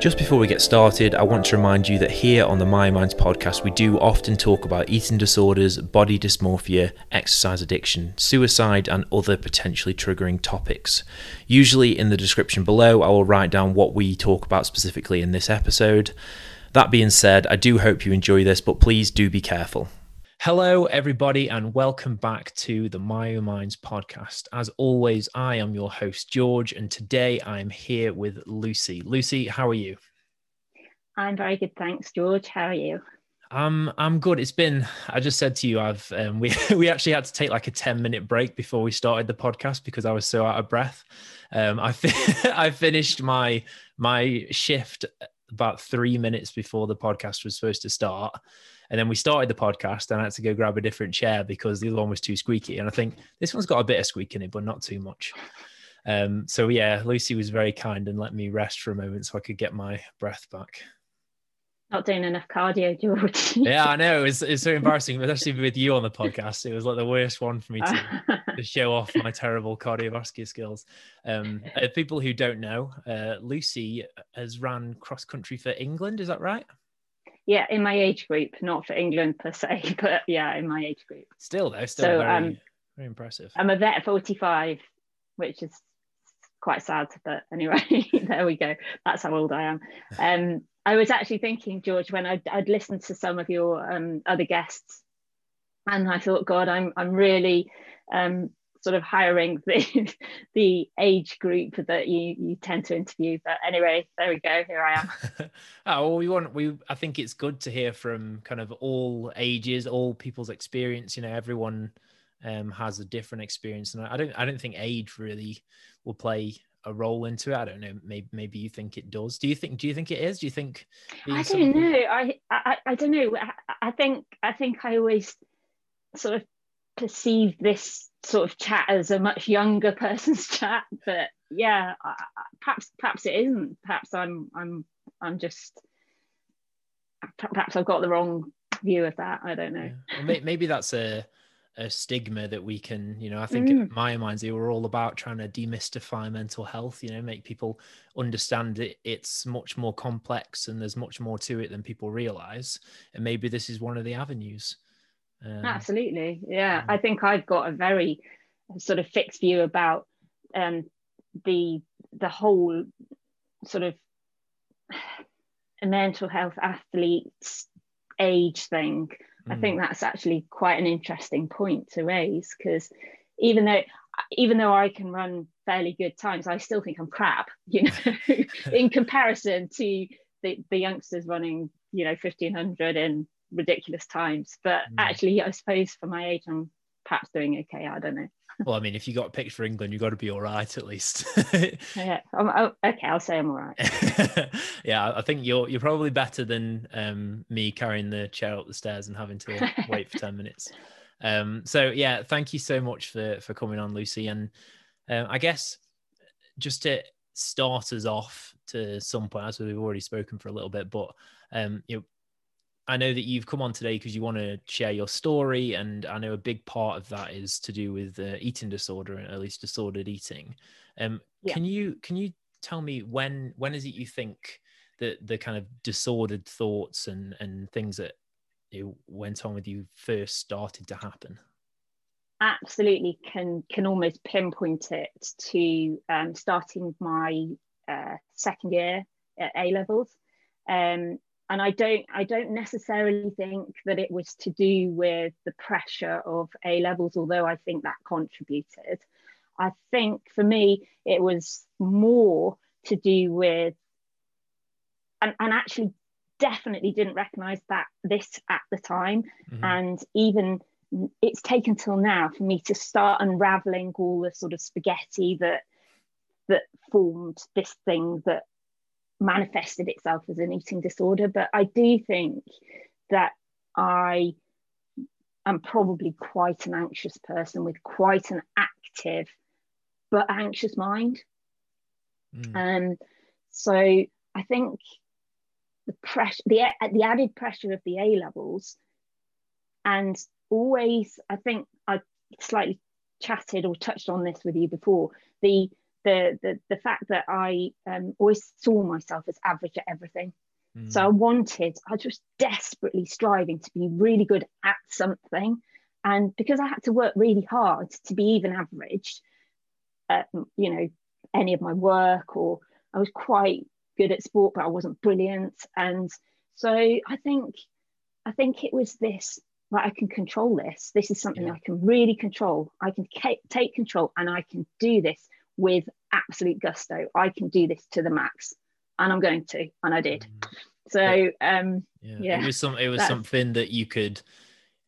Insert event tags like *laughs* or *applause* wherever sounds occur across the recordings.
Just before we get started, I want to remind you that here on the Myo Minds podcast, we do often talk about eating disorders, body dysmorphia, exercise addiction, suicide, and other potentially triggering topics. Usually, in the description below, I will write down what we talk about specifically in this episode. That being said, I do hope you enjoy this, but please do be careful. Hello, everybody, and welcome back to the Myo Minds podcast. As always, I am your host, George, and today I'm here with Lucy. Lucy, how are you? I'm very good, thanks, George. How are you? Um, I'm good. It's been. I just said to you, I've um, *laughs* we we actually had to take like a ten minute break before we started the podcast because I was so out of breath. Um, I fi- *laughs* I finished my my shift about three minutes before the podcast was supposed to start. And then we started the podcast and I had to go grab a different chair because the other one was too squeaky. And I think this one's got a bit of squeak in it, but not too much. Um, so yeah, Lucy was very kind and let me rest for a moment so I could get my breath back. Not doing enough cardio, George. yeah, I know. It's, it's so *laughs* embarrassing, especially with you on the podcast. It was like the worst one for me to, *laughs* to show off my terrible cardiovascular skills. Um, uh, people who don't know, uh, Lucy has ran cross country for England. Is that right? Yeah, in my age group, not for England per se, *laughs* but yeah, in my age group. Still though, still so, very, um, very impressive. I'm a vet 45, which is quite sad, but anyway, *laughs* there we go. That's how old I am. *laughs* Um, I was actually thinking, George, when I'd, I'd listened to some of your um, other guests, and I thought, God, I'm I'm really um, sort of hiring *laughs* the the age group that you you tend to interview. But anyway, there we go. Here I am. oh, *laughs* well, we want we. I think it's good to hear from kind of all ages, all people's experience. You know, everyone um, has a different experience, and I don't I don't think age really will play a role into it. I don't know. Maybe maybe you think it does. Do you think? Do you think it is? Do you think? I don't know. I, I I don't know. I, I think I think I always sort of perceive this sort of chat as a much younger *laughs* person's chat but yeah perhaps perhaps it isn't. Perhaps i'm i'm i'm just perhaps i've got the wrong view of that. I don't know. Yeah. well, maybe that's a a stigma that we can you know i think mm. Myo Minds they were all about trying to demystify mental health you know make people understand it it's much more complex and there's much more to it than people realize. And maybe this is one of the avenues um, Absolutely, yeah. I think I've got a very sort of fixed view about um, the the whole sort of *sighs* mental health athletes age thing. Mm. I think hmm. that's actually quite an interesting point to raise because even though even though I can run fairly good times, I still think I'm crap, *laughs* you know, *laughs* in comparison to the, the youngsters running, you know, 1500 in ridiculous times. But mm. actually, I suppose for my age, I'm perhaps doing okay. I don't know. *laughs* well, I mean, if you got picked for England, you've got to be all right at least. *laughs* yeah. oh, okay, I'll say I'm all right. *laughs* yeah, I think you're you're probably better than um, me carrying the chair up the stairs and having to wait for ten minutes. Um, so yeah, thank you so much for for coming on, Lucy. And um, I guess just to start us off to some point, as we've already spoken for a little bit, but um, you know, I know that you've come on today because you want to share your story, and I know a big part of that is to do with uh, eating disorder, and at least disordered eating. Um, yeah. Can you can you tell me when when is it you think that the kind of disordered thoughts and and things that went on with you first started to happen? Absolutely, can can almost pinpoint it to um, starting my uh, second year at A levels. Um, and I don't I don't necessarily think that it was to do with the pressure of A levels, although I think that contributed. I think for me it was more to do with and, and actually definitely didn't recognize that this at the time mm-hmm. and even it's taken till now for me to start unraveling all the sort of spaghetti that that formed this thing that manifested itself as an eating disorder. But I do think that I am probably quite an anxious person with quite an active but anxious mind. Mm. Um, so I think the pressure, the the added pressure of the A levels, and always, I think I slightly chatted or touched on this with you before. The the the, the fact that I um, always saw myself as average at everything. Mm. So I wanted, I was just desperately striving to be really good at something. And because I had to work really hard to be even average, at, you know, any of my work, or I was quite good at sport, but I wasn't brilliant. And so I think, I think it was this like I can control this. This is something yeah. I can really control. I can take control and I can do this with absolute gusto. I can do this to the max, and I'm going to, and I did. Mm. So um, yeah. yeah. it was some. It was something that you could,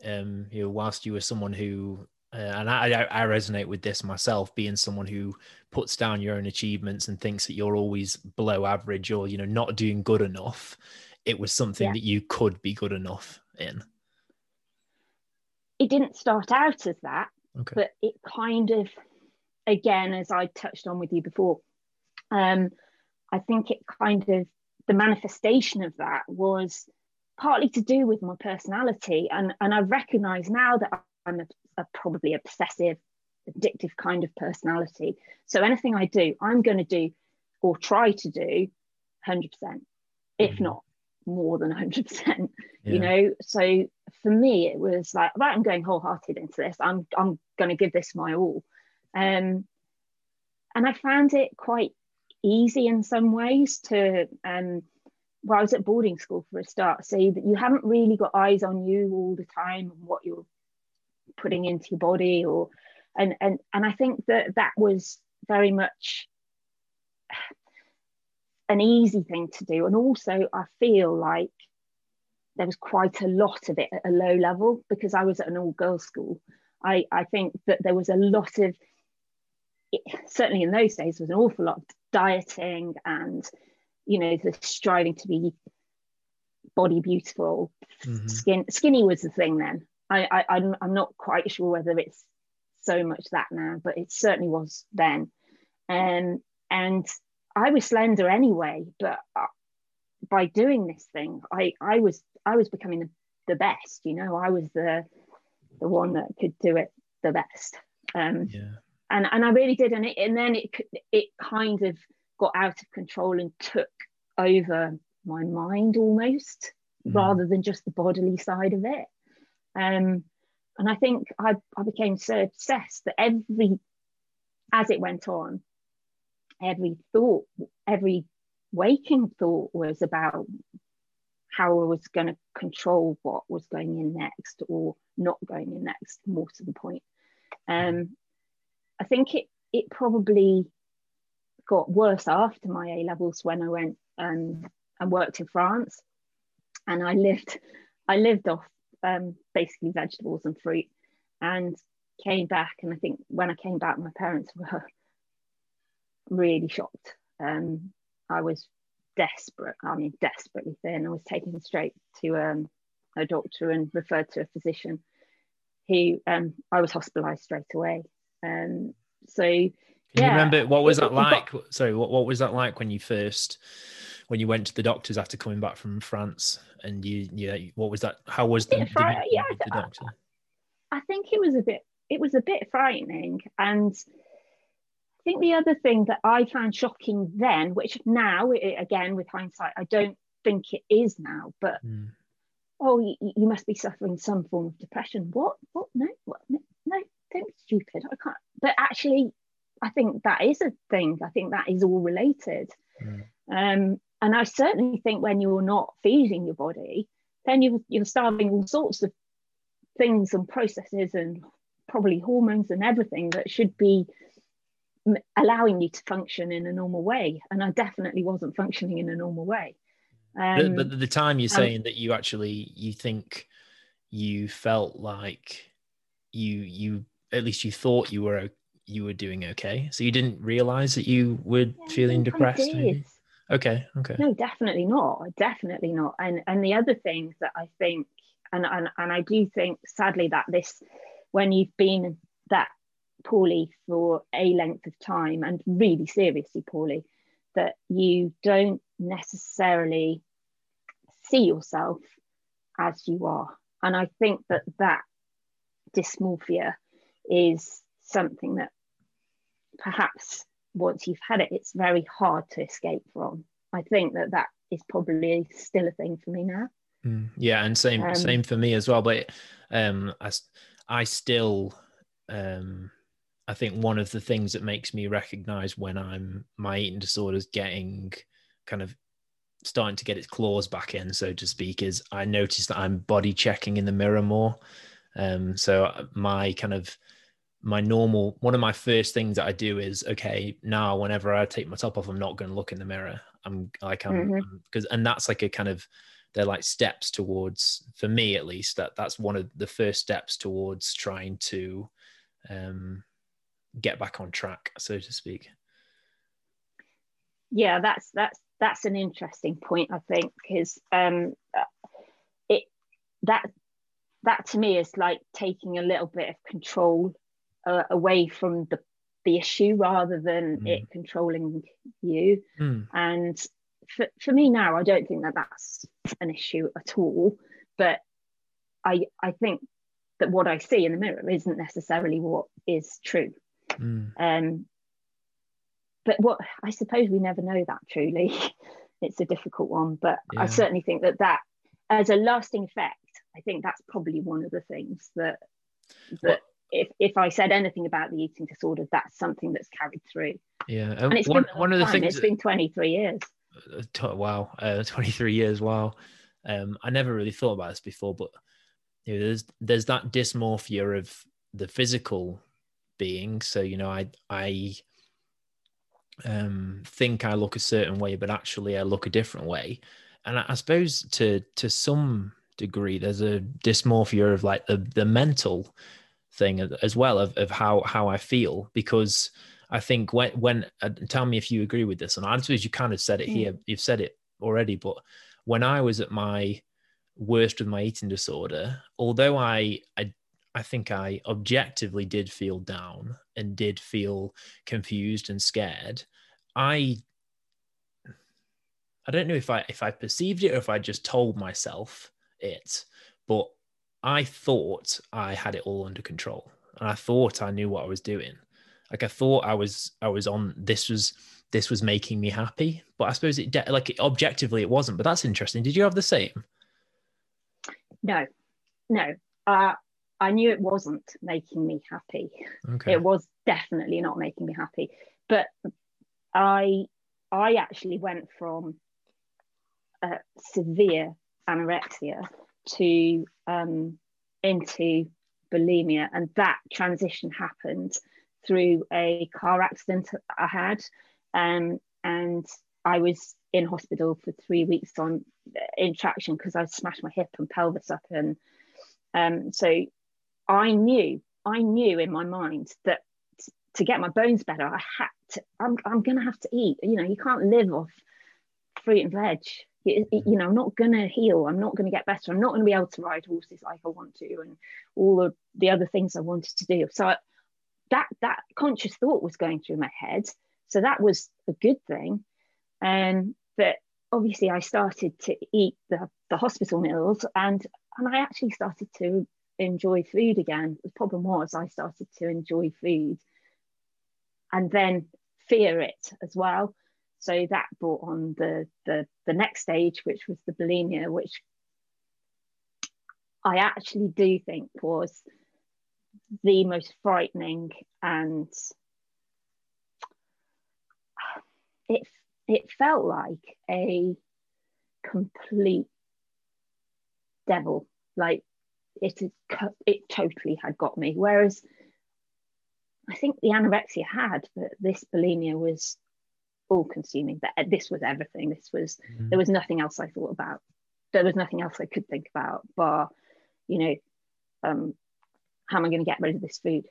um, you know, whilst you were someone who, uh, and I, I resonate with this myself, being someone who puts down your own achievements and thinks that you're always below average or you know not doing good enough. It was something yeah. that you could be good enough in. It didn't start out as that, okay. but it kind of again, as I touched on with you before, um, I think it kind of the manifestation of that was partly to do with my personality, and and I recognise now that I'm a, a probably obsessive, addictive kind of personality. So anything I do, I'm going to do or try to do 100%, if mm-hmm. not more than 100%. *laughs* Yeah. You know, so for me, it was like, right, I'm going wholehearted into this. I'm I'm going to give this my all. Um, and I found it quite easy in some ways to, um, well, I was at boarding school for a start, so that you haven't really got eyes on you all the time and what you're putting into your body or, and, and, and I think that that was very much an easy thing to do. And also I feel like there was quite a lot of it at a low level because I was at an all girls school. I, I think that there was a lot of it, certainly in those days was an awful lot of dieting and you know the striving to be body beautiful. Mm-hmm. skin skinny was the thing then. I, I I'm, I'm not quite sure whether it's so much that now but it certainly was then. Um, and I was slender anyway but uh, by doing this thing I I was I was becoming the, the best you know? I was the the one that could do it the best. Um, yeah and and I really did, and it, and then it it kind of got out of control and took over my mind almost, mm. rather than just the bodily side of it. Um, and I think I I became so obsessed that every as it went on, every thought, every waking thought was about how I was going to control what was going in next or not going in next, more to the point. Um, I think it it probably got worse after my A levels when I went um, and worked in France, and I lived I lived off um, basically vegetables and fruit, and came back. And I think when I came back, my parents were *laughs* really shocked. Um, I was desperate. I mean, desperately thin. I was taken straight to um, a doctor and referred to a physician. Who um, I was hospitalised straight away. Um, so Can yeah. you remember what was that like? Sorry, what, what was that like when you first when you went to the doctors after coming back from France and you yeah what was that how was the, the, yeah, the doctor? I, I think it was a bit it was a bit frightening and I think the other thing that I found shocking then, which now, again, with hindsight, I don't think it is now, but mm. oh, you, you, must be suffering some form of depression. What? What? No, what? No, don't be stupid. I can't. But actually, I think that is a thing. I think that is all related. Mm. Um, and I certainly think when you're not feeding your body, then you're, you're starving all sorts of things and processes and probably hormones and everything that should be allowing you to function in a normal way. And I definitely wasn't functioning in a normal way. Um, but, but the time you're saying um, that you actually you think you felt like you you at least you thought you were you were doing okay. So you didn't realize that you were yeah, feeling depressed. Okay. Okay. No, definitely not. Definitely not. And and the other thing that I think, and and and I do think, sadly, that this, when you've been that poorly for a length of time and really seriously poorly, that you don't necessarily see yourself as you are. And I think that that dysmorphia is something that perhaps once you've had it, it's very hard to escape from. I think that that is probably still a thing for me now. Mm, yeah, and same um, same for me as well. But um, I I still um, I think one of the things that makes me recognize when I'm my eating disorders getting kind of starting to get its claws back in, so to speak, is I notice that I'm body checking in the mirror more. Um, so uh, my kind of my normal one of my first things that I do is okay now whenever I take my top off I'm not going to look in the mirror I'm like I'm because mm-hmm. and that's like a kind of they're like steps towards for me at least that that's one of the first steps towards trying to um get back on track so to speak yeah that's that's that's an interesting point I think because um it that that to me is like taking a little bit of control uh, away from the the issue rather than mm. it controlling you mm. and for, for me now i don't think that that's an issue at all but i i think that what i see in the mirror isn't necessarily what is true mm. um but what i suppose we never know that truly *laughs* it's a difficult one but yeah. i certainly think that that as a lasting effect i think that's probably one of the things that that if, if I said anything about the eating disorder, that's something that's carried through. Yeah, and, and it's one, one of the things it's been 23 years. Uh, wow, uh, *laughs* 23 years. Wow. Um, I never really thought about this before, but you know, there's there's that dysmorphia of the physical being. So you know, I I um, think I look a certain way, but actually I look a different way. And I, I suppose to to some degree, there's a dysmorphia of like the the mental thing as well of, of how how I feel because I think when when uh, tell me if you agree with this and I suppose you kind of said it mm. here you've said it already but when I was at my worst with my eating disorder although I I I think I objectively did feel down and did feel confused and scared I I don't know if I if I perceived it or if I just told myself it but I thought I had it all under control and I thought I knew what I was doing. Like I thought I was I was on this was this was making me happy, but I suppose it de- like objectively it wasn't. But that's interesting. Did you have the same? No, no. Uh, I knew it wasn't making me happy. Okay. It was definitely not making me happy. But I I actually went from uh, severe anorexia to um, into bulimia, and that transition happened through a car accident I had, um, and I was in hospital for three weeks on uh, in traction because I smashed my hip and pelvis up, and um, so I knew I knew in my mind that to get my bones better, I had to. I'm I'm gonna have to eat. You know, you can't live off fruit and veg you, know i'm not going to heal i'm not going to get better i'm not going to be able to ride horses like i want to and all of the other things i wanted to do. So I, that that conscious thought was going through my head. So that was a good thing. Um, but obviously i started to eat the, the hospital meals and and i actually started to enjoy food again. The problem was i started to enjoy food and then fear it as well so that brought on the, the, the next stage, which was the bulimia, which I actually do think was the most frightening and it it felt like a complete devil. Like it it totally had got me. Whereas i think the anorexia had but this bulimia was all consuming that this was everything. This was mm. there was nothing else i thought about. There was nothing else i could think about bar you know um how am i going to get rid of this food?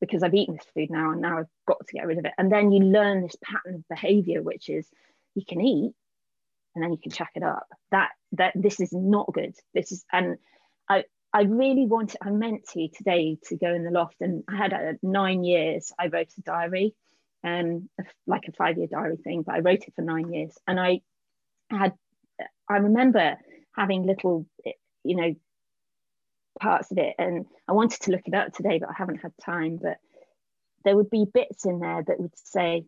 Because i've eaten this food now and now i've got to get rid of it. And then you learn this pattern of behavior which is you can eat and then you can chuck it up. That that this is not good. This is and i I really wanted, I meant to today to go in the loft and I had uh, nine years, I wrote a diary um, like a five year diary thing, but I wrote it for nine years. And I had, I remember having little, you know, parts of it. And I wanted to look it up today, but I haven't had time. But there would be bits in there that would say,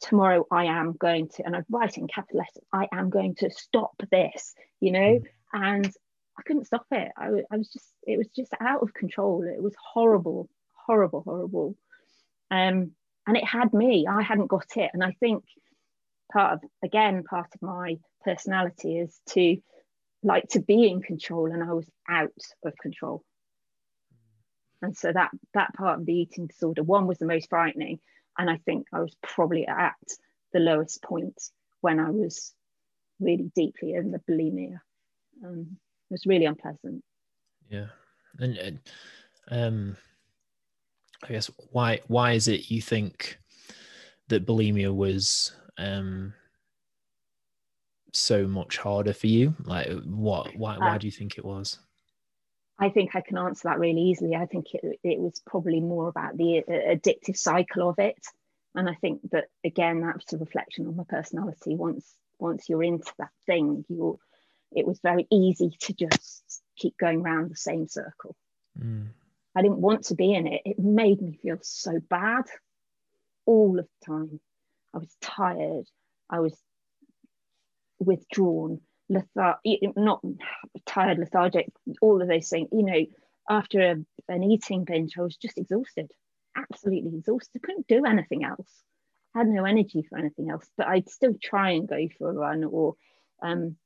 tomorrow I am going to, and I'd write in capital letters, I am going to stop this, you know, mm. and I couldn't stop it. I, I was just, it was just out of control. It was horrible, horrible, horrible. Um, and it had me, I hadn't got it. And I think part of, again, part of my personality is to like to be in control and I was out of control. And so that that part of the eating disorder, one was the most frightening. And I think I was probably at the lowest point when I was really deeply in the bulimia. Um, it was really unpleasant. Yeah. And, and um I guess why why is it you think that bulimia was um so much harder for you? Like what why why uh, do you think it was? I think I can answer that really easily. I think it, it was probably more about the uh, addictive cycle of it. And I think that again, that's a reflection on my personality. Once once you're into that thing, you it was very easy to just keep going around the same circle. Mm. I didn't want to be in it. It made me feel so bad all of the time. I was tired. I was withdrawn, lethar- not tired, lethargic, all of those things. You know, after a, an eating binge, I was just exhausted, absolutely exhausted. I couldn't do anything else. I had no energy for anything else, but I'd still try and go for a run or, um,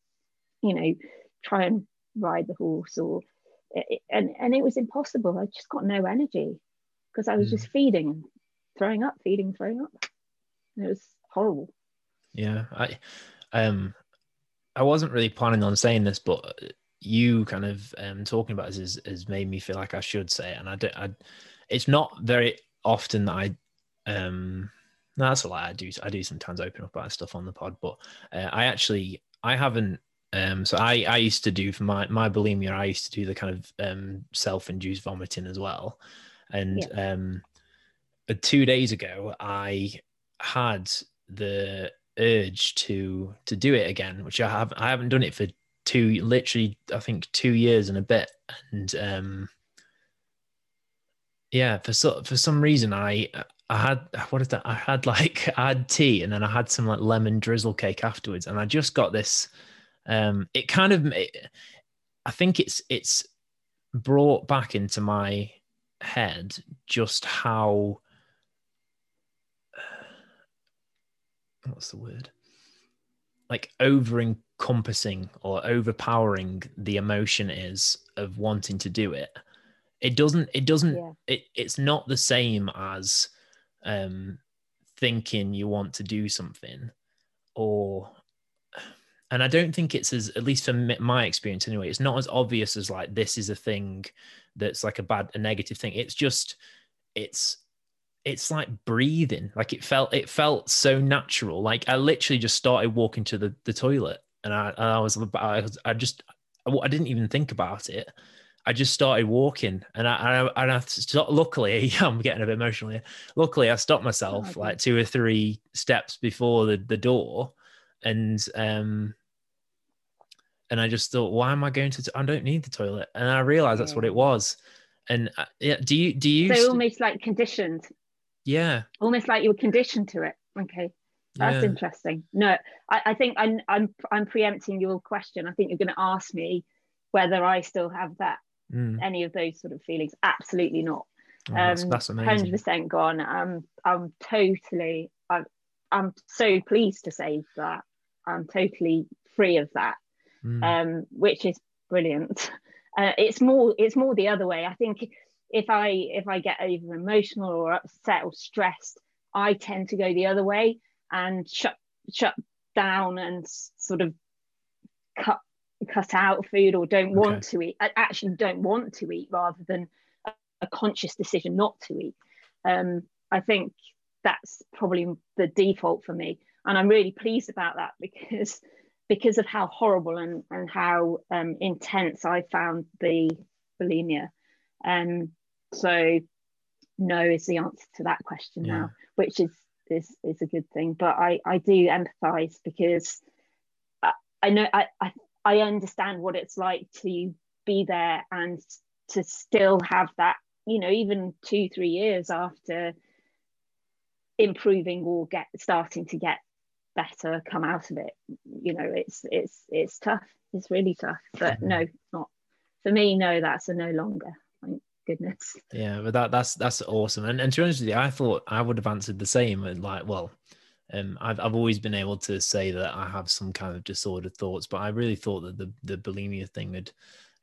you know, try and ride the horse or and and it was impossible. I just got no energy because I was mm. just feeding, throwing up, feeding, throwing up. And it was horrible. Yeah, I um I wasn't really planning on saying this, but you kind of um talking about this has, has made me feel like I should say it, and I don't. I, it's not very often that I um no, that's a lie. I do I do sometimes open up about stuff on the pod, but uh, I actually I haven't um, so I, I used to do for my, my bulimia, I used to do the kind of um, self-induced vomiting as well. And yeah. um, uh, two days ago, I had the urge to to do it again, which I have I haven't done it for two literally I think two years and a bit. And um, yeah, for so, for some reason I I had what is that? I had like *laughs* I had tea and then I had some like lemon drizzle cake afterwards, and I just got this um, it kind of, it, I think it's it's brought back into my head just how *sighs* what's the word like over encompassing or overpowering the emotion is of wanting to do it it doesn't it doesn't yeah. it, it's not the same as um thinking you want to do something or and I don't think it's as, at least from my experience anyway, it's not as obvious as like this is a thing that's like a bad, a negative thing. It's just, it's, it's like breathing. Like it felt, it felt so natural. Like I literally just started walking to the, the toilet, and I, and I was, I, was, I just, I didn't even think about it. I just started walking, and I, and I, and I stopped, luckily, *laughs* I'm getting a bit emotional here. Luckily, I stopped oh, myself oh, like two or three steps before the, the door, and um, and I just thought, why am I going to? T- I don't need the toilet, and I realized that's what it was. And uh, yeah, do you do you? So almost like conditioned. Yeah. Almost like you were conditioned to it. Okay, that's yeah. interesting. No, I, I think I'm I'm I'm preempting your question. I think you're going to ask me whether I still have that mm. any of those sort of feelings. Absolutely not. Oh, that's, um, that's amazing. Hundred percent gone. I'm I'm totally. I'm I'm so pleased to say that I'm totally free of that mm. um, which is brilliant. *laughs* Uh, it's more it's more the other way. I think if I if I get over emotional or upset or stressed, I tend to go the other way and shut shut down and sort of cut cut out food or don't okay. want to eat. I actually don't want to eat rather than a, a conscious decision not to eat. Um, I think that's probably the default for me, and I'm really pleased about that because *laughs* because of how horrible and, and how um, intense I found the bulimia. Um, so no is the answer to that question yeah. now, which is is is a good thing. But I I do empathise because I, I know I, I I understand what it's like to be there and to still have that you know even two three years after improving or get starting to get better come out of it you know it's it's it's tough it's really tough but mm-hmm. no not for me no that's a no longer thank goodness yeah but that that's that's awesome and, and to be honest with you i thought i would have answered the same and like well um, I've, I've always been able to say that I have some kind of disordered thoughts, but I really thought that the, the bulimia thing had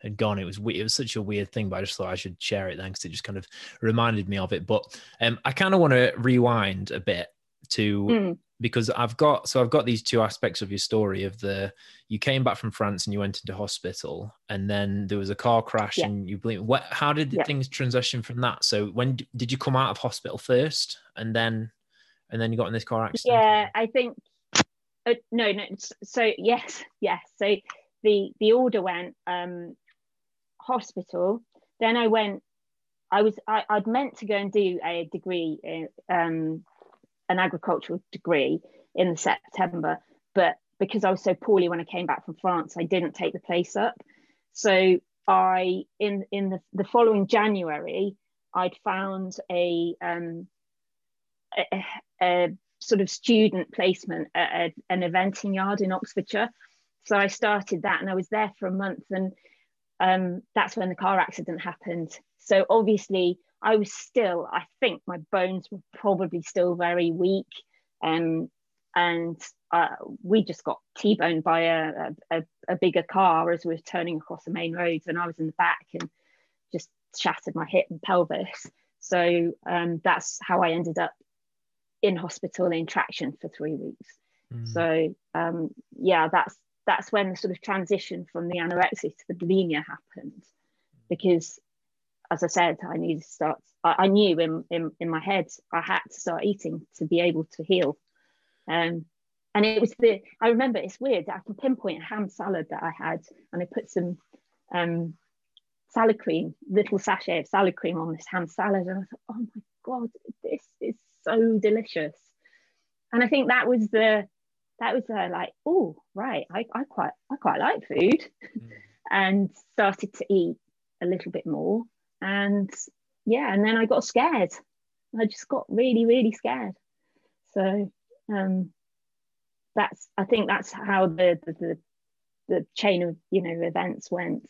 had gone. It was it was such a weird thing, but I just thought I should share it then because it just kind of reminded me of it. But um, I kind of want to rewind a bit to mm. Because I've got so I've got these two aspects of your story of the you came back from France and you went into hospital and then there was a car crash yeah. and you believe what how did yeah. things transition from that? So when did you come out of hospital first and then and then you got in this car accident? Yeah, I think uh, no no so yes *laughs* yes so the the order went um hospital. Then I went. I was I, I'd meant to go and do a degree, in, um, an agricultural degree in September, but because I was so poorly when I came back from France, I didn't take the place up. So I in in the, the following January, I'd found a, um, a, a sort of student placement at a, an eventing yard in Oxfordshire. So I started that, and I was there for a month, and um, that's when the car accident happened. So obviously, I was still, I think my bones were probably still very weak. Um, and uh, we just got T-boned by a, a, a, bigger car as we were turning across the main roads, and I was in the back and just shattered my hip and pelvis. So um, that's how I ended up in hospital in traction for three weeks. Mm. So um, yeah, that's that's when the sort of transition from the anorexia to the bulimia happened because as i said i needed to start i, I knew in, in in my head i had to start eating to be able to heal. Um, and it was the i remember it's weird i can pinpoint a ham salad that i had and i put some um, salad cream little sachet of salad cream on this ham salad and i thought oh my god this is so delicious. And i think that was the that was uh, like, oh, right, I, I quite I quite like food, mm. *laughs* and started to eat a little bit more, and yeah, and then I got scared. I just got really really scared. So um, that's I think that's how the, the the the chain of you know events went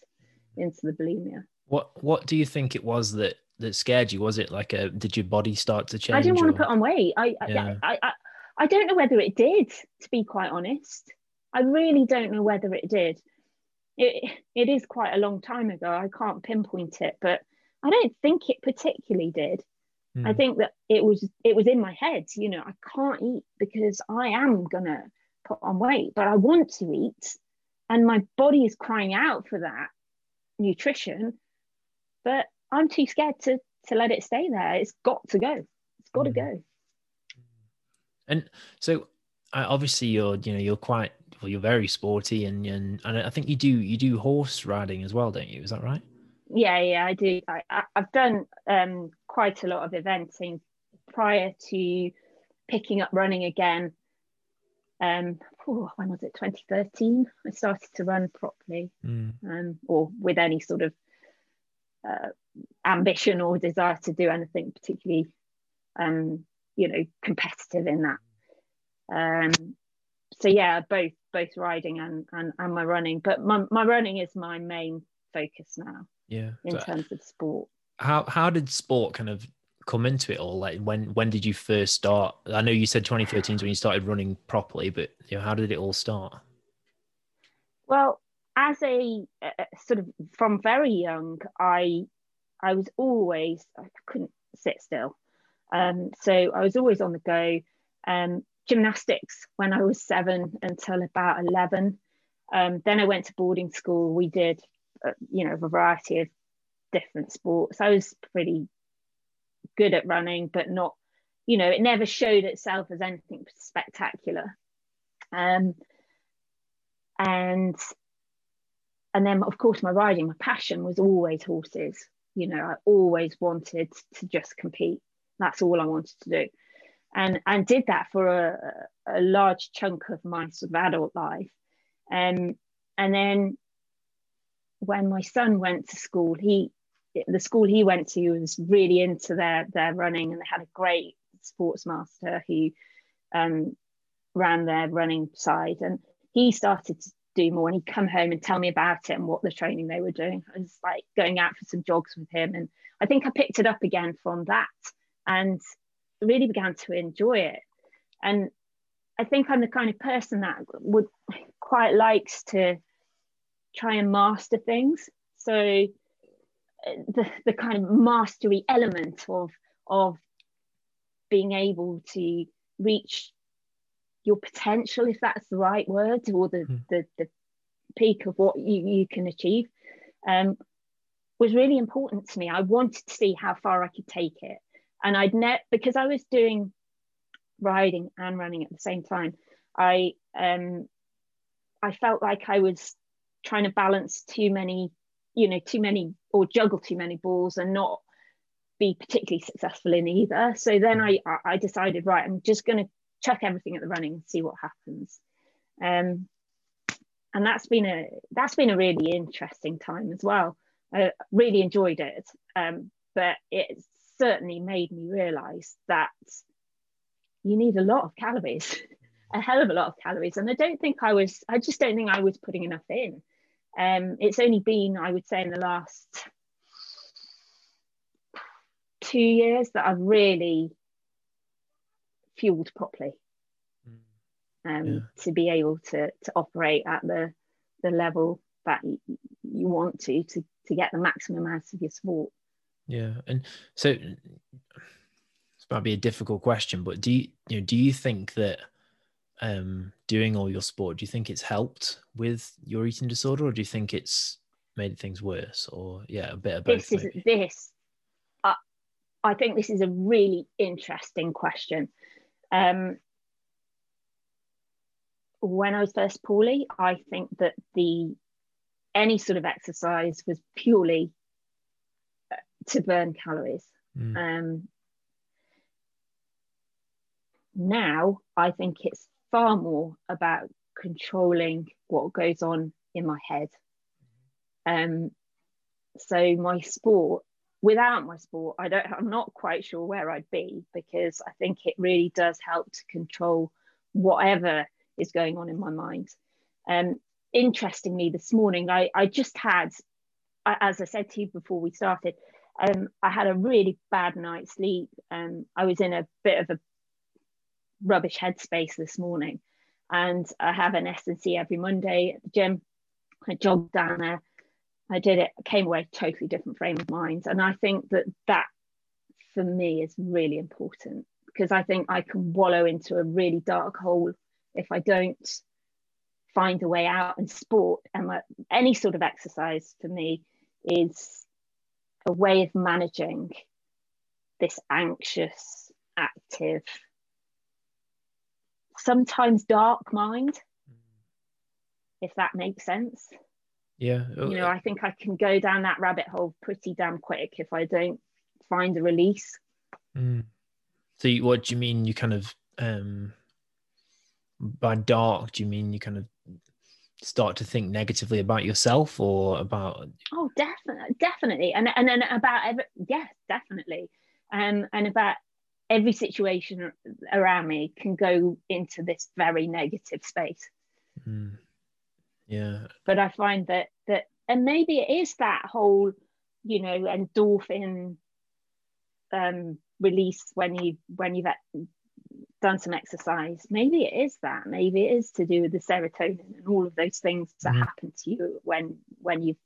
into the bulimia. What what do you think it was that that scared you? Was it like a did your body start to change? I didn't want to put on weight. I, yeah. I, I I don't know whether it did, to be quite honest. I really don't know whether it did. It, it is quite a long time ago. I can't pinpoint it, but I don't think it particularly did. Mm. I think that it was it was in my head, you know, I can't eat because I am gonna put on weight, but I want to eat. And my body is crying out for that nutrition, but I'm too scared to to let it stay there. It's got to go. It's got mm. to go. And so, uh, obviously, you're you know you're quite well, you're very sporty, and and and I think you do you do horse riding as well, don't you? Is that right? Yeah, yeah, I do. I, have done um, quite a lot of eventing prior to picking up running again. Um, oh, when was it? 2013. I started to run properly, mm. um, or with any sort of uh, ambition or desire to do anything particularly um, you know competitive in that um so yeah both both riding and and, and my running but my, my running is my main focus now yeah in so terms of sport how how did sport kind of come into it all like when when did you first start i know you said 2013 is when you started running properly but you know how did it all start well as a uh, sort of from very young i i was always i couldn't sit still um, so I was always on the go. Um, gymnastics when I was seven until about 11. Um, then I went to boarding school. We did, uh, you know, a variety of different sports. I was pretty good at running, but not, you know, it never showed itself as anything spectacular. Um, and and then of course my riding, my passion was always horses. You know, I always wanted to just compete that's all I wanted to do. and and did that for a, a large chunk of my sort of adult life. Um, and then when my son went to school, he the school he went to was really into their their running, and they had a great sports master who um, ran their running side, and he started to do more. And he'd come home and tell me about it and what the training they were doing. I was like going out for some jogs with him, and I think I picked it up again from that, and really began to enjoy it. And I think I'm the kind of person that would quite likes to try and master things. So the, the kind of mastery element of of being able to reach your potential, if that's the right word, or the, mm. the, the peak of what you, you can achieve, um, was really important to me. I wanted to see how far I could take it. And I'd net because I was doing riding and running at the same time, I um I felt like I was trying to balance too many, you know, too many or juggle too many balls and not be particularly successful in either. So then I I decided, right, I'm just going to chuck everything at the running and see what happens. Um, and that's been a that's been a really interesting time as well. I really enjoyed it, um, but it certainly made me realise that you need a lot of calories, *laughs* a hell of a lot of calories. And I don't think I was, I just don't think I was putting enough in. Um, it's only been, I would say, in the last two years that I've really fueled properly mm. um, yeah. to be able to to operate at the the level that you, you want to to to get the maximum out of your sport. Yeah, and so this might be a difficult question, but do you, you know do you think that um, doing all your sport, do you think it's helped with your eating disorder, or do you think it's made things worse, or yeah, a bit of both? This is maybe? this. Uh, I think this is a really interesting question. Um, when I was first poorly, I think that the any sort of exercise was purely uh, to burn calories. Mm. Um, now I think it's far more about controlling what goes on in my head. Um, so my sport, without my sport, I don't. I'm not quite sure where I'd be because I think it really does help to control whatever is going on in my mind. Um, interestingly, this morning I I just had, as I said to you before we started, um, I had a really bad night's sleep. Um, I was in a bit of a rubbish headspace this morning. And I have an S&C every Monday at the gym. I jogged down there. I did it, came away totally different frame of mind. And I think that that for me is really important because I think I can wallow into a really dark hole if I don't find a way out. And sport and any sort of exercise for me is a way of managing this anxious, active, sometimes dark mind, if that makes sense. Yeah. You know, I think I can go down that rabbit hole pretty damn quick if I don't find a release. Mm. So, you, what do you mean? You kind of, um, by dark, do you mean you kind of start to think negatively about yourself or about? Oh, definitely, definitely, and and then about every, yes, definitely, um, and about every situation around me can go into this very negative space. Mm. Yeah. But I find that that and maybe it is that whole, you know, endorphin um, release when you when you've done some exercise. Maybe it is that. Maybe it is to do with the serotonin and all of those things that mm. happen to you when when you've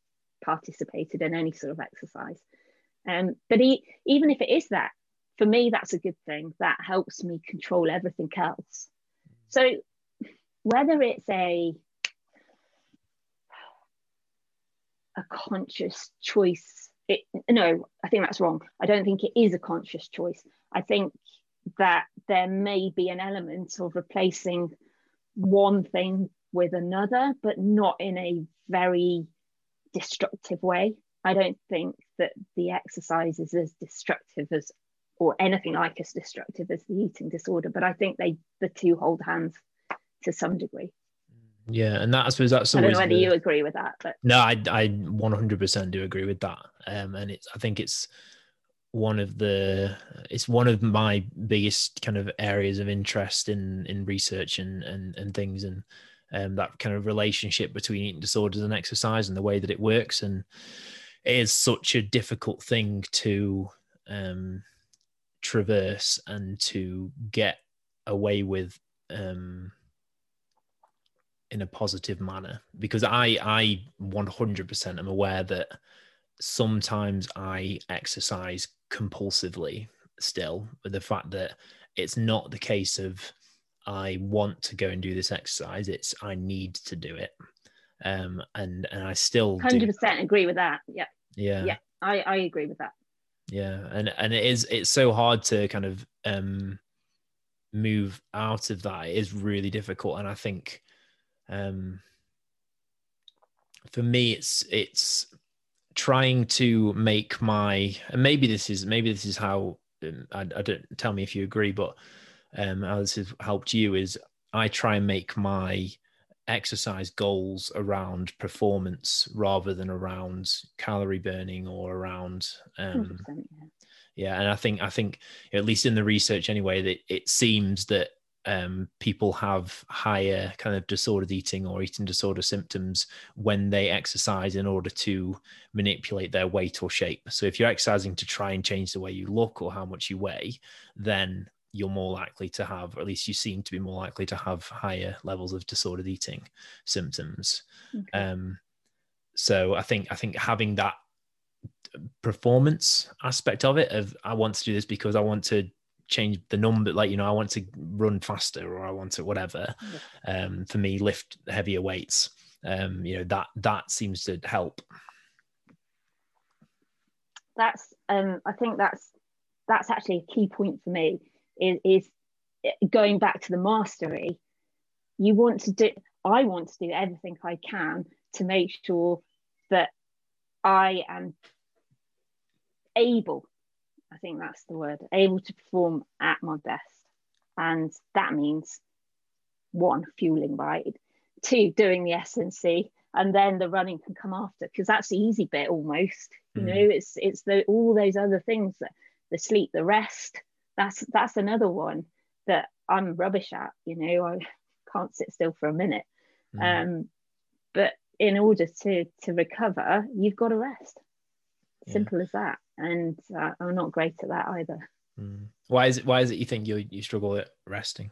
participated in any sort of exercise. Um, but he, even if it is that, for me, that's a good thing. That helps me control everything else. So whether it's a a conscious choice, it, no, I think that's wrong. I don't think it is a conscious choice. I think that there may be an element of replacing one thing with another, but not in a very destructive way. I don't think that the exercise is as destructive as or anything like as destructive as the eating disorder. But I think they the two hold hands to some degree. Yeah, and that I suppose that's. I don't know whether the, you agree with that, but no, I I 100% do agree with that. Um, and it's I think it's one of the it's one of my biggest kind of areas of interest in in research and and and things and um, that kind of relationship between eating disorders and exercise and the way that it works and it is such a difficult thing to um, traverse and to get away with um, in a positive manner. Because I I 100% am aware that sometimes I exercise compulsively still with the fact that it's not the case of I want to go and do this exercise it's I need to do it. Um and and I still 100% do. agree with that. Yeah. Yeah. Yeah I I agree with that yeah and and it is it's so hard to kind of um move out of that. It is really difficult and I think um, for me, it's it's trying to make my and maybe this is maybe this is how um, I, I don't tell me if you agree, but um, how this has helped you is I try and make my exercise goals around performance rather than around calorie burning or around um, yeah. yeah. and i think i think at least in the research anyway that it seems that um, people have higher kind of disordered eating or eating disorder symptoms when they exercise in order to manipulate their weight or shape. So if you're exercising to try and change the way you look or how much you weigh, then you're more likely to have, or at least you seem to be more likely to have higher levels of disordered eating symptoms. Okay. Um, so I think I think having that performance aspect of it of I want to do this because I want to change the number like you know i want to run faster or i want to whatever um for me lift heavier weights um you know that that seems to help that's um i think that's that's actually a key point for me is, is going back to the mastery you want to do i want to do everything i can to make sure that i am able I think that's the word, able to perform at my best. And that means one, fueling right, two, doing the S&C, then the running can come after because that's the easy bit almost. You mm. know, it's it's the all those other things that the sleep, the rest. That's that's another one that I'm rubbish at. You know, I *laughs* can't sit still for a minute. Mm. Um, but in order to to recover, you've got to rest. Simple yeah. as that and uh, I'm not great at that either. Mm. Why is it? Why is it you think you you struggle at resting?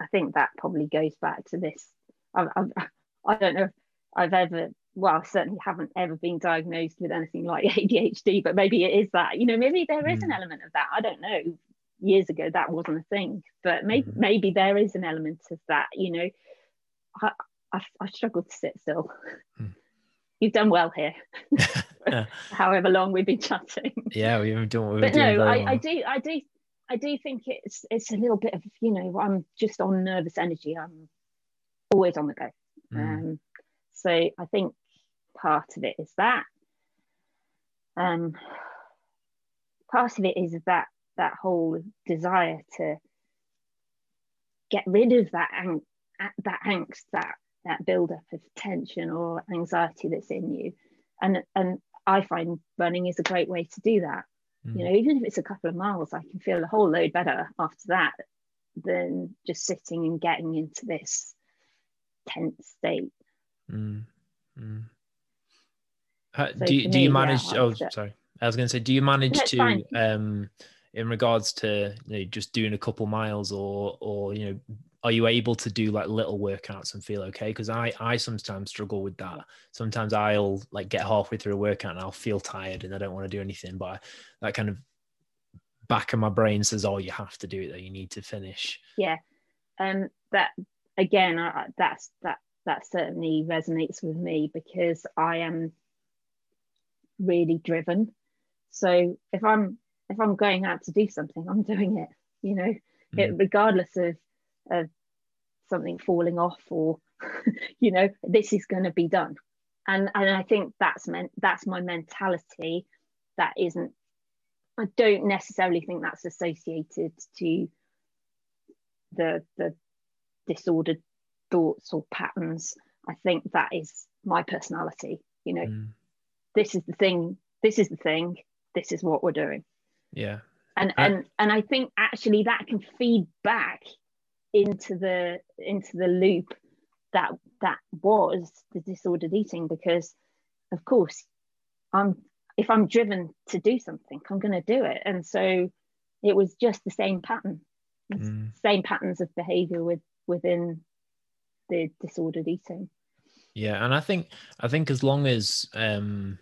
I think that probably goes back to this. I, I, I don't know if I've ever, well, I certainly haven't ever been diagnosed with anything like *laughs* ADHD, but maybe it is that. You know, maybe there is mm. an element of that. I don't know. Years ago, that wasn't a thing, but maybe mm. maybe there is an element of that. You know, I I, I struggle to sit still. Mm *laughs* you've done well here. *laughs* However long we've been chatting. Yeah, we haven't done what we've been doing. But no, I, I, do, I do, I do think it's it's a little bit of you know I'm just on nervous energy. I'm always on the go. Mm. Um, so I think part of it is that. Um, part of it is that that whole desire to get rid of that ang- that angst, that that buildup of tension or anxiety that's in you. And and I find running is a great way to do that. Mm. You know, even if it's a couple of miles, I can feel a whole load better after that than just sitting and getting into this tense state. Mm. Mm. How, so do, you, do me, you manage? Yeah, oh, sorry. I was going to say, do you manage to, fine. um, in regards to you know, just doing a couple miles or, or you know, are you able to do like little workouts and feel okay because i i sometimes struggle with that sometimes i'll like get halfway through a workout and i'll feel tired and i don't want to do anything but that kind of back of my brain says oh you have to do it that you need to finish yeah um that again I, that's that that certainly resonates with me because i am really driven so if i'm if i'm going out to do something i'm doing it you know mm. it, regardless of of something falling off or *laughs* you know this is going to be done and and i think that's meant that's my mentality that isn't i don't necessarily think that's associated to the the disordered thoughts or patterns i think that is my personality you know mm. This is the thing this is the thing this is what we're doing. Yeah. And I, and and i think actually that can feed back into the into the loop that that was the disordered eating because of course i'm if i'm driven to do something i'm going to do it. And so it was just the same pattern. Mm. same patterns of behavior with within the disordered eating. Yeah and i think i think as long as um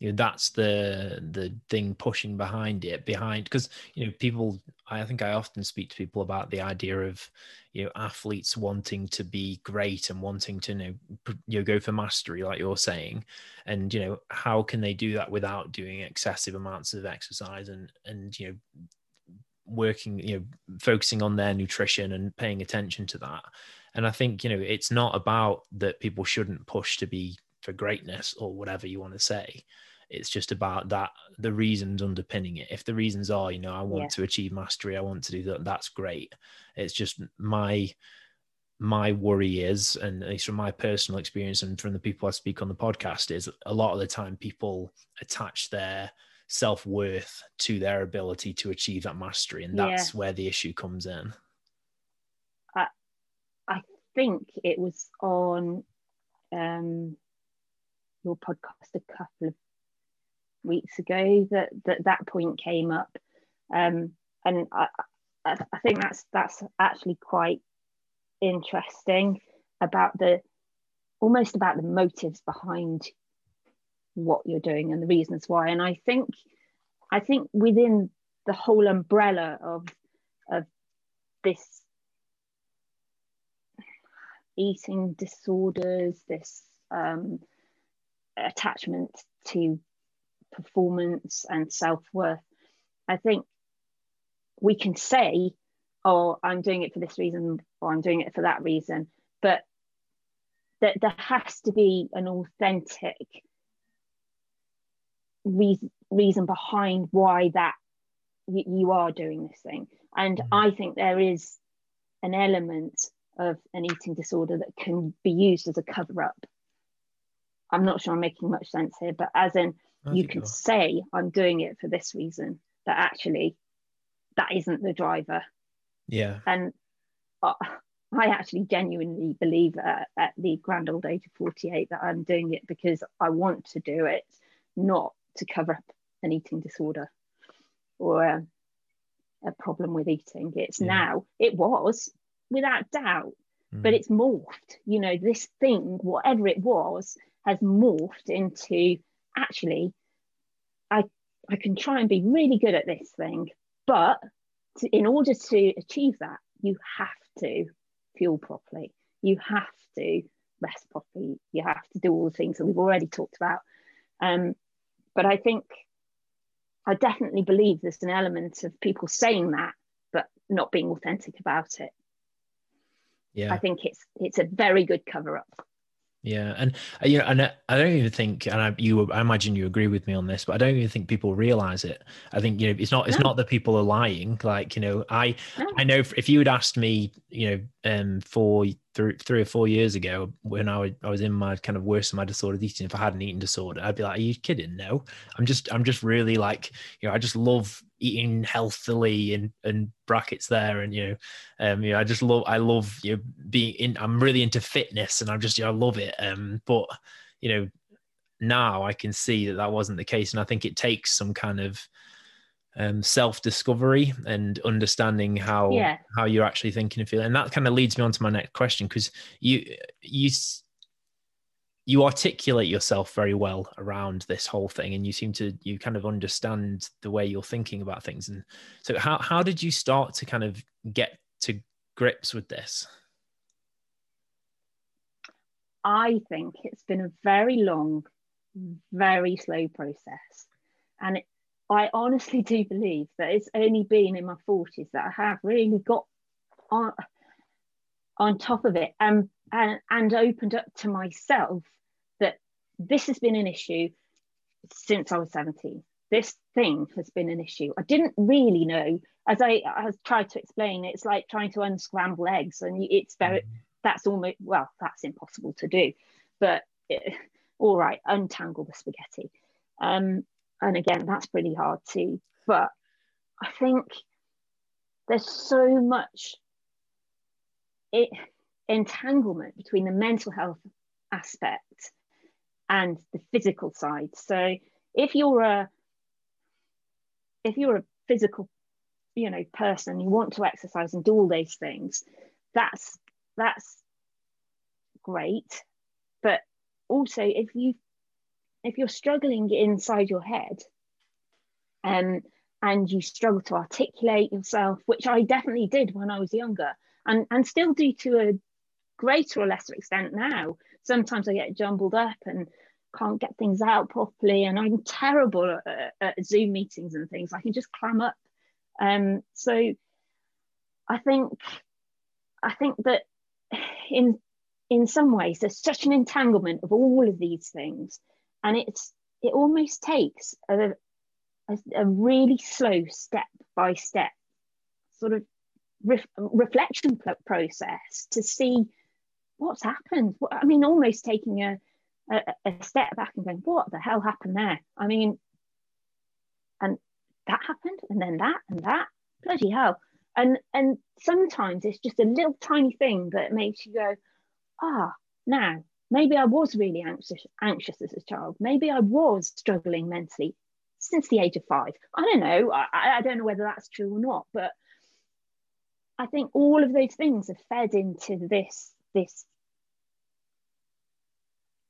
you know that's the the thing pushing behind it behind because you know people i think i often speak to people about the idea of you know athletes wanting to be great and wanting to you know, you know go for mastery like you're saying. And you know how can they do that without doing excessive amounts of exercise and and you know working you know focusing on their nutrition and paying attention to that? And i think you know it's not about that people shouldn't push to be for greatness or whatever you want to say it's just about that the reasons underpinning it if the reasons are you know i want yeah. to achieve mastery i want to do that that's great it's just my my worry is and at least from my personal experience and from the people i speak on the podcast is a lot of the time people attach their self-worth to their ability to achieve that mastery and that's yeah. where the issue comes in I, I think it was on um your podcast a couple of weeks ago that that, that point came up. Um, and I, I, I think that's that's actually quite interesting about the almost about the motives behind what you're doing and the reasons why. And i think i think within the whole umbrella of of this eating disorders this um, attachment to performance and self worth. I think we can say, oh, I'm doing it for this reason or I'm doing it for that reason, but that there has to be an authentic reason, reason behind why that you are doing this thing. And mm-hmm. I think there is an element of an eating disorder that can be used as a cover up. I'm not sure I'm making much sense here, but as in, you can say i'm doing it for this reason but actually that isn't the driver. Yeah. And uh, i actually genuinely believe uh, at the grand old age of 48 that i'm doing it because i want to do it not to cover up an eating disorder or a, a problem with eating. It's yeah. now it was without doubt mm. but it's morphed. You know this thing whatever it was has morphed into actually I I can try and be really good at this thing, but to, in order to achieve that, you have to fuel properly. You have to rest properly. You have to do all the things that we've already talked about. Um, but I think I definitely believe there's an element of people saying that, but not being authentic about it. Yeah, I think it's it's a very good cover up. Yeah, and uh, you know, and uh, I don't even think, and I, you, I imagine you agree with me on this, but I don't even think people realize it. I think you know, it's not, it's no. not that people are lying. Like you know, I, no. I know if you had asked me, you know, um, for three, three or four years ago when I, was, I was in my kind of worst of my disordered eating, if I had an eating disorder, I'd be like, "Are you kidding? No, I'm just, I'm just really like, you know, I just love eating healthily and and brackets there and you know um you know i just love i love you know, being in i'm really into fitness and i'm just you know, i love it um but you know now i can see that that wasn't the case and i think it takes some kind of um, self-discovery and understanding how yeah. how you're actually thinking and feeling. And that kind of leads me on to my next question because you you you articulate yourself very well around this whole thing and you seem to you kind of understand the way you're thinking about things. And so how how did you start to kind of get to grips with this? I think it's been a very long very slow process. And it, i honestly do believe that it's only been in my 40s that i have really got on on top of it and and, and opened up to myself that this has been an issue since I was 17. this thing has been an issue. I didn't really know, as I, I tried to explain, it's like trying to unscramble eggs, and it's very, mm-hmm. that's almost, well, that's impossible to do. But it, all right, untangle the spaghetti. Um, and again, that's pretty hard too. But I think there's so much it, entanglement between the mental health aspect and the physical side. So if you're a if you're a physical you know person you want to exercise and do all those things that's that's great but also if you if you're struggling inside your head um, and you struggle to articulate yourself which i definitely did when i was younger and and still do to a greater or lesser extent now. Sometimes i get jumbled up and can't get things out properly and i'm terrible at, at zoom meetings and things. I can just clam up. Um, so i think i think that *sighs* in in some ways there's such an entanglement of all of these things and it's it almost takes a, a, a really slow step by step sort of ref, reflection process to see what's happened i mean almost taking a a, a step back and going, what the hell happened there? I mean, and that happened, and then that, and that, bloody hell. And and sometimes it's just a little tiny thing that makes you go, ah, now maybe I was really anxious anxious as a child. Maybe I was struggling mentally since the age of five. I don't know. I, I don't know whether that's true or not, but I think all of those things have fed into this this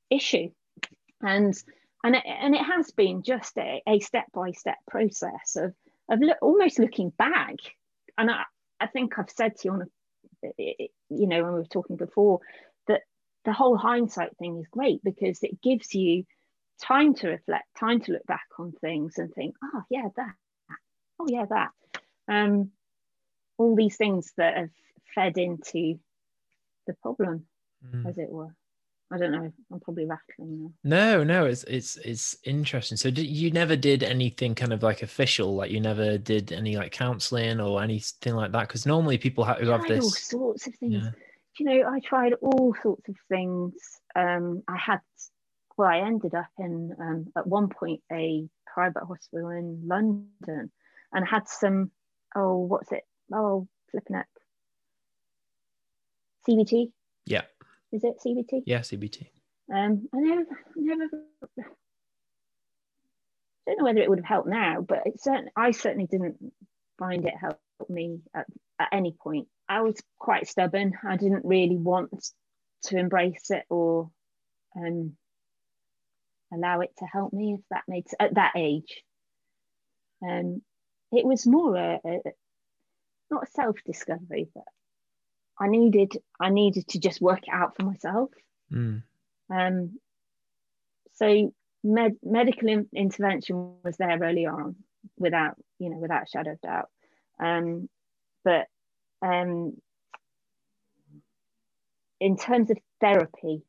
issue and and it, and it has been just a, a step-by-step process of of almost looking back and I, I think I've said to you on a, you know when we were talking before the whole hindsight thing is great because it gives you time to reflect time to look back on things and think oh yeah that oh yeah that um all these things that have fed into the problem mm. as it were I don't know. I'm probably rattling now. No, no, it's it's it's interesting. So did, you never did anything kind of like official, like you never did any like counselling or anything like that? Because normally people have, who have this all sorts of things. Yeah. You know, I tried all sorts of things. Um, I had, well, I ended up in um, at one point a private hospital in London, and had some. Oh, what's it? Oh, flipping it. CBT. Yeah is it CBT? Yeah, CBT. Um, I never, never. I don't know whether it would have helped now, but it certainly, I certainly didn't find it helped me at, at any point. I was quite stubborn. I didn't really want to embrace it or um, allow it to help me, if that made at that age. Um, it was more a, a not a self discovery, but I needed I needed to just work it out for myself. Mm. Um, so med- medical in- intervention was there early on, without you know without a shadow of doubt. Um, but um, in terms of therapy,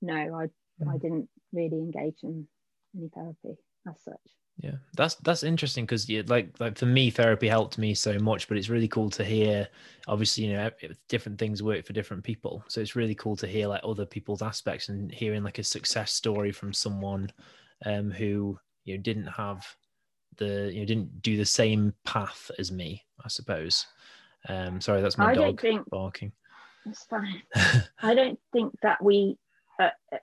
no, I mm. I didn't really engage in any therapy as such. Yeah that's that's interesting because yeah, like like for me therapy helped me so much but it's really cool to hear obviously you know different things work for different people. So it's really cool to hear like other people's aspects and hearing like a success story from someone um who you know didn't have the you know didn't do the same path as me i suppose um sorry that's my I dog think, barking that's fine *laughs* i don't think that we uh, uh,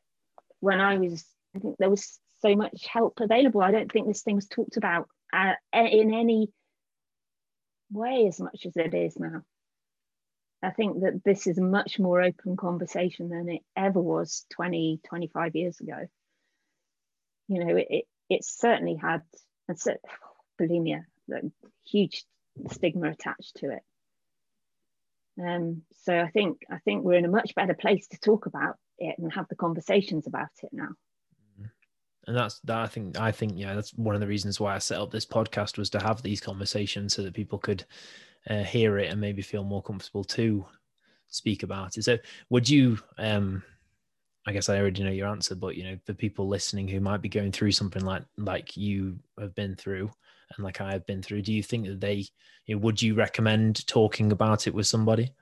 when i was i think there was so much help available. I don't think this thing was talked about uh, in any way as much as it is now. I think that this is a much more open conversation than it ever was 20, 25 years ago. You know, it, it, it certainly had a *sighs* bulimia, a huge stigma attached to it. Um, so I think I think we're in a much better place to talk about it and have the conversations about it now. And that's that i think i think yeah that's one of the reasons why i set up this podcast was to have these conversations so that people could uh, hear it and maybe feel more comfortable to speak about it. So would you um I guess I already know your answer, but you know, for people listening who might be going through something like like you have been through and like I have been through, do you think that they you know, would you recommend talking about it with somebody?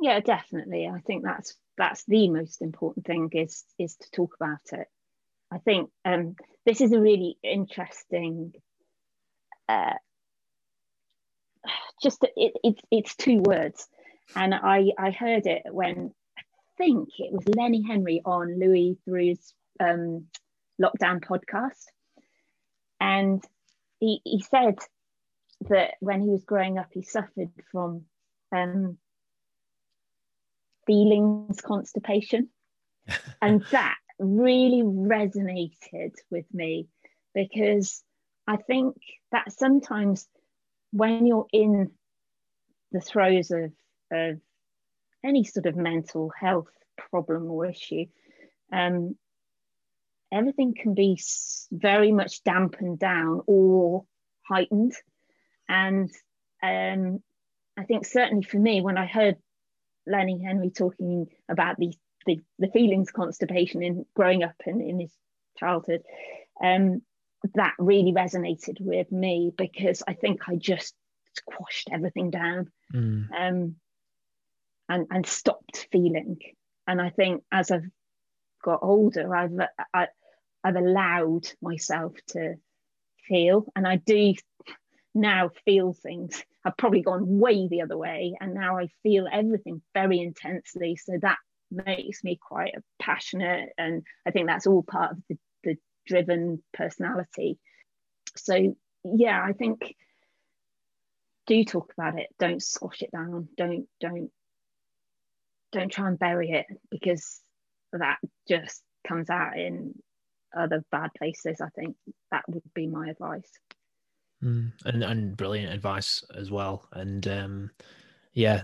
Yeah, definitely. I think that's that's the most important thing is is to talk about it. I think um, this is a really interesting. Uh, just it, it, it's two words, and I I heard it when I think it was Lenny Henry on Louis Theroux's um, lockdown podcast. And he, he said that when he was growing up, he suffered from um, feelings constipation. *laughs* and that really resonated with me because I think that sometimes when you're in the throes of, of any sort of mental health problem or issue, um, everything can be very much dampened down or heightened. And um, I think certainly for me, when I heard Lenny Henry talking about the, the, the feelings constipation in growing up in, in his childhood, um, that really resonated with me because I think I just squashed everything down. Mm. Um, and, and stopped feeling. And I think as I've got older, I've I, I've allowed myself to feel, and I do now feel things. I've probably gone way the other way, and now I feel everything very intensely. So that makes me quite passionate, and I think that's all part of the, the driven personality. So yeah, I think do talk about it. Don't squash it down. Don't don't don't try and bury it because that just comes out in other bad places. I think that would be my advice. Mm, and and brilliant advice as well. And um, yeah,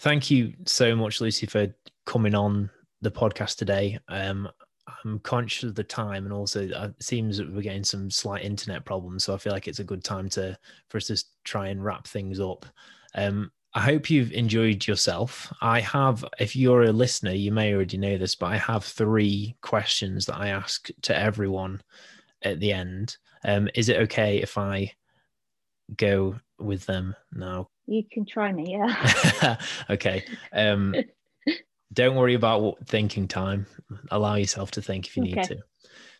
thank you so much, Lucy, for coming on the podcast today. Um, I'm conscious of the time, and also uh, it seems that we're getting some slight internet problems, so I feel like it's a good time to for us to try and wrap things up. Um, I hope you've enjoyed yourself. I have, if you're a listener, you may already know this, but I have three questions that I ask to everyone at the end. Um, is it okay if I go with them now? You can try me, yeah. *laughs* *laughs* okay. Um, don't worry about thinking time. Allow yourself to think if you okay. need to.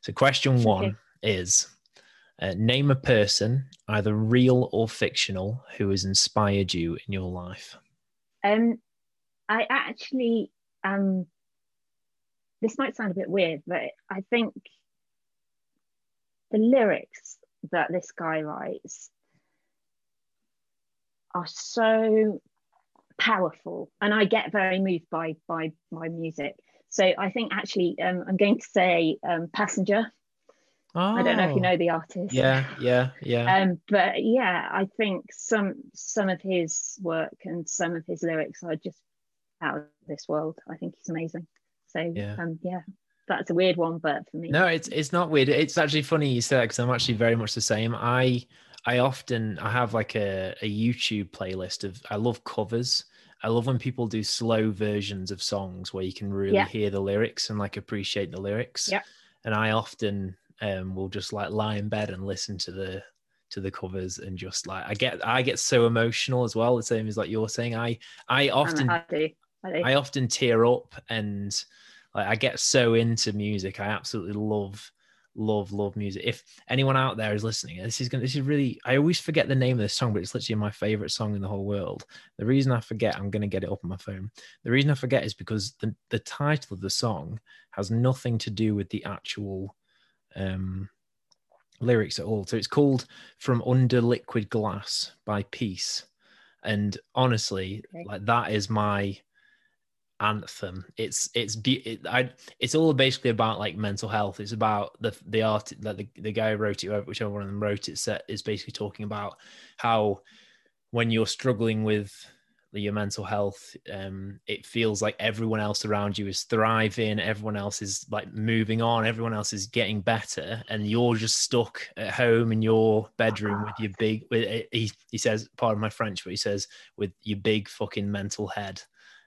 So, question one okay. is uh, name a person, either real or fictional, who has inspired you in your life. Um, I actually, um, this might sound a bit weird, but I think the lyrics that this guy writes are so powerful, and I get very moved by by my music. So I think actually, um, I'm going to say um, "Passenger" Oh, I don't know if you oh. know the artist. Yeah, yeah, yeah. Um, but yeah, I think some some of his work and some of his lyrics are just out of this world. I think he's amazing. So yeah, um, yeah, that's a weird one, but for me, no, it's it's not weird. It's actually funny you say that because I'm actually very much the same. I I often I have like a, a YouTube playlist of I love covers. I love when people do slow versions of songs where you can really yeah. hear the lyrics and like appreciate the lyrics. Yeah. And I often um, will just like lie in bed and listen to the to the covers and just like I get I get so emotional as well. The same as like you're saying. I I often I, do. I, do. I often tear up and like I get so into music. I absolutely love love love music. If anyone out there is listening, this is gonna this is really I always forget the name of this song, but it's literally my favorite song in the whole world. The reason I forget, I'm gonna get it up on my phone. The reason I forget is because the the title of the song has nothing to do with the actual um, lyrics at all. So it's called From Under Liquid Glass by Peace. And honestly, okay. like that is my anthem. It's it's it, I it's all basically about like mental health. It's about the the art that the, the guy who wrote it, whichever one of them wrote it, set is basically talking about how when you're struggling with your mental health um, it feels like everyone else around you is thriving everyone else is like moving on everyone else is getting better and you're just stuck at home in your bedroom with your big with, he, he says part of my french but he says with your big fucking mental head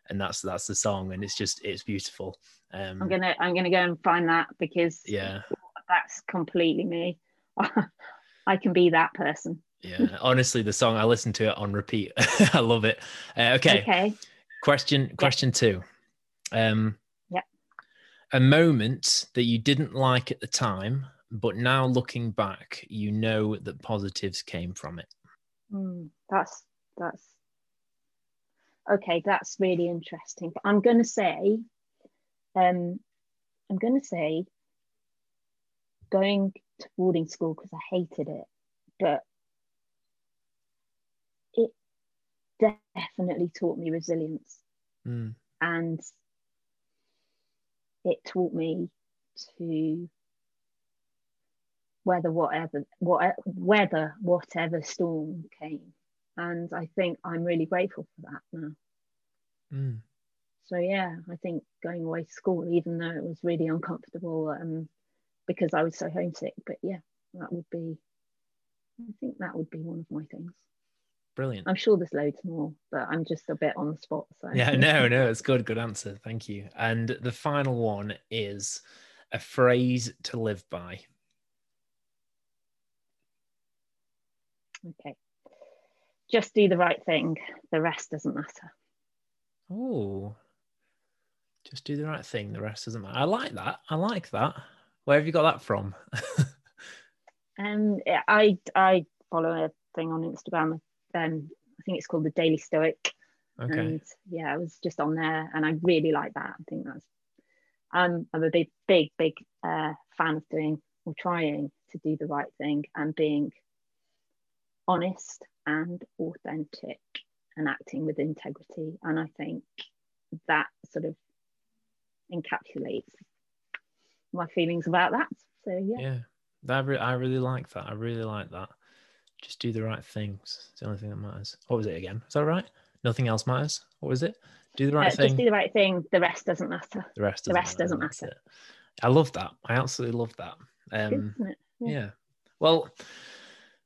and that's that's the song, and it's just it's beautiful. Um, I'm gonna I'm gonna go and find that because yeah, that's completely me. *laughs* I can be that person. Yeah, honestly, the song I listen to it on repeat. *laughs* I love it. Uh, okay. Okay. Question question yeah. two. Um, yeah. A moment that you didn't like at the time, but now looking back, you know that positives came from it. Mm, that's that's okay. That's really interesting. But I'm going to say, um, I'm going to say, going to boarding school because I hated it, but it definitely taught me resilience, mm. and it taught me to weather whatever what weather whatever storm came and i think i'm really grateful for that now mm. so yeah i think going away to school even though it was really uncomfortable um, because i was so homesick but yeah that would be i think that would be one of my things brilliant i'm sure there's loads more but i'm just a bit on the spot so yeah *laughs* no no it's good good answer thank you and the final one is a phrase to live by Okay. Just do the right thing. The rest doesn't matter. Oh, just do the right thing. The rest doesn't matter. I like that. I like that. Where have you got that from? *laughs* um, I I follow a thing on Instagram. Um, I think it's called the Daily Stoic. Okay. And yeah, I was just on there, and I really like that. I think that's. Um, I'm a big, big, big uh, fan of doing or trying to do the right thing and being honest and authentic and acting with integrity. And I think that sort of encapsulates my feelings about that. So yeah. Yeah. That re- I really like that. I really like that. Just do the right things. It's the only thing that matters. What was it again? Is that right? Nothing else matters. What was it? Do the right uh, thing. Just do the right thing. The rest doesn't matter. The rest. Doesn't the rest matter. doesn't matter. I love that. I absolutely love that. Um, yeah. yeah. Well,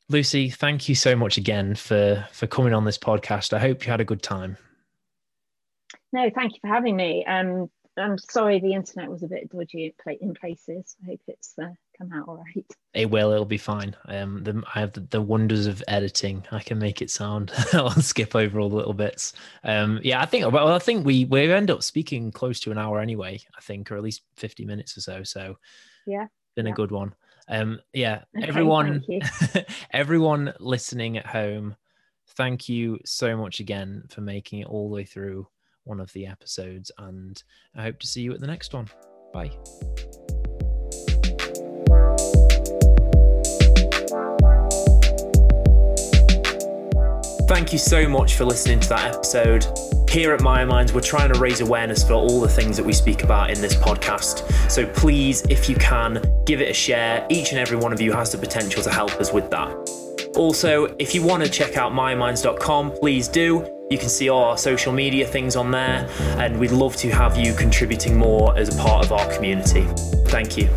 Lucy, thank you so much again for for coming on this podcast. I hope you had a good time. No, thank you for having me. Um, I'm sorry the internet was a bit dodgy in places. I hope it's uh, come out all right. It will. It'll be fine. Um, the, I have the, the, wonders of editing. I can make it sound. *laughs* I'll skip over all the little bits. Um, yeah, I think. Well, I think we we end up speaking close to an hour anyway. I think, or at least fifty minutes or so. So yeah, been yeah. a good one. Um, yeah, okay, everyone, *laughs* everyone listening at home, thank you so much again for making it all the way through one of the episodes, and I hope to see you at the next one. Bye. Thank you so much for listening to that episode. Here at Maya Minds, we're trying to raise awareness for all the things that we speak about in this podcast. So please, if you can, give it a share. Each and every one of you has the potential to help us with that. Also, if you want to check out mayaminds.com, please do. You can see all our social media things on there, and we'd love to have you contributing more as a part of our community. Thank you.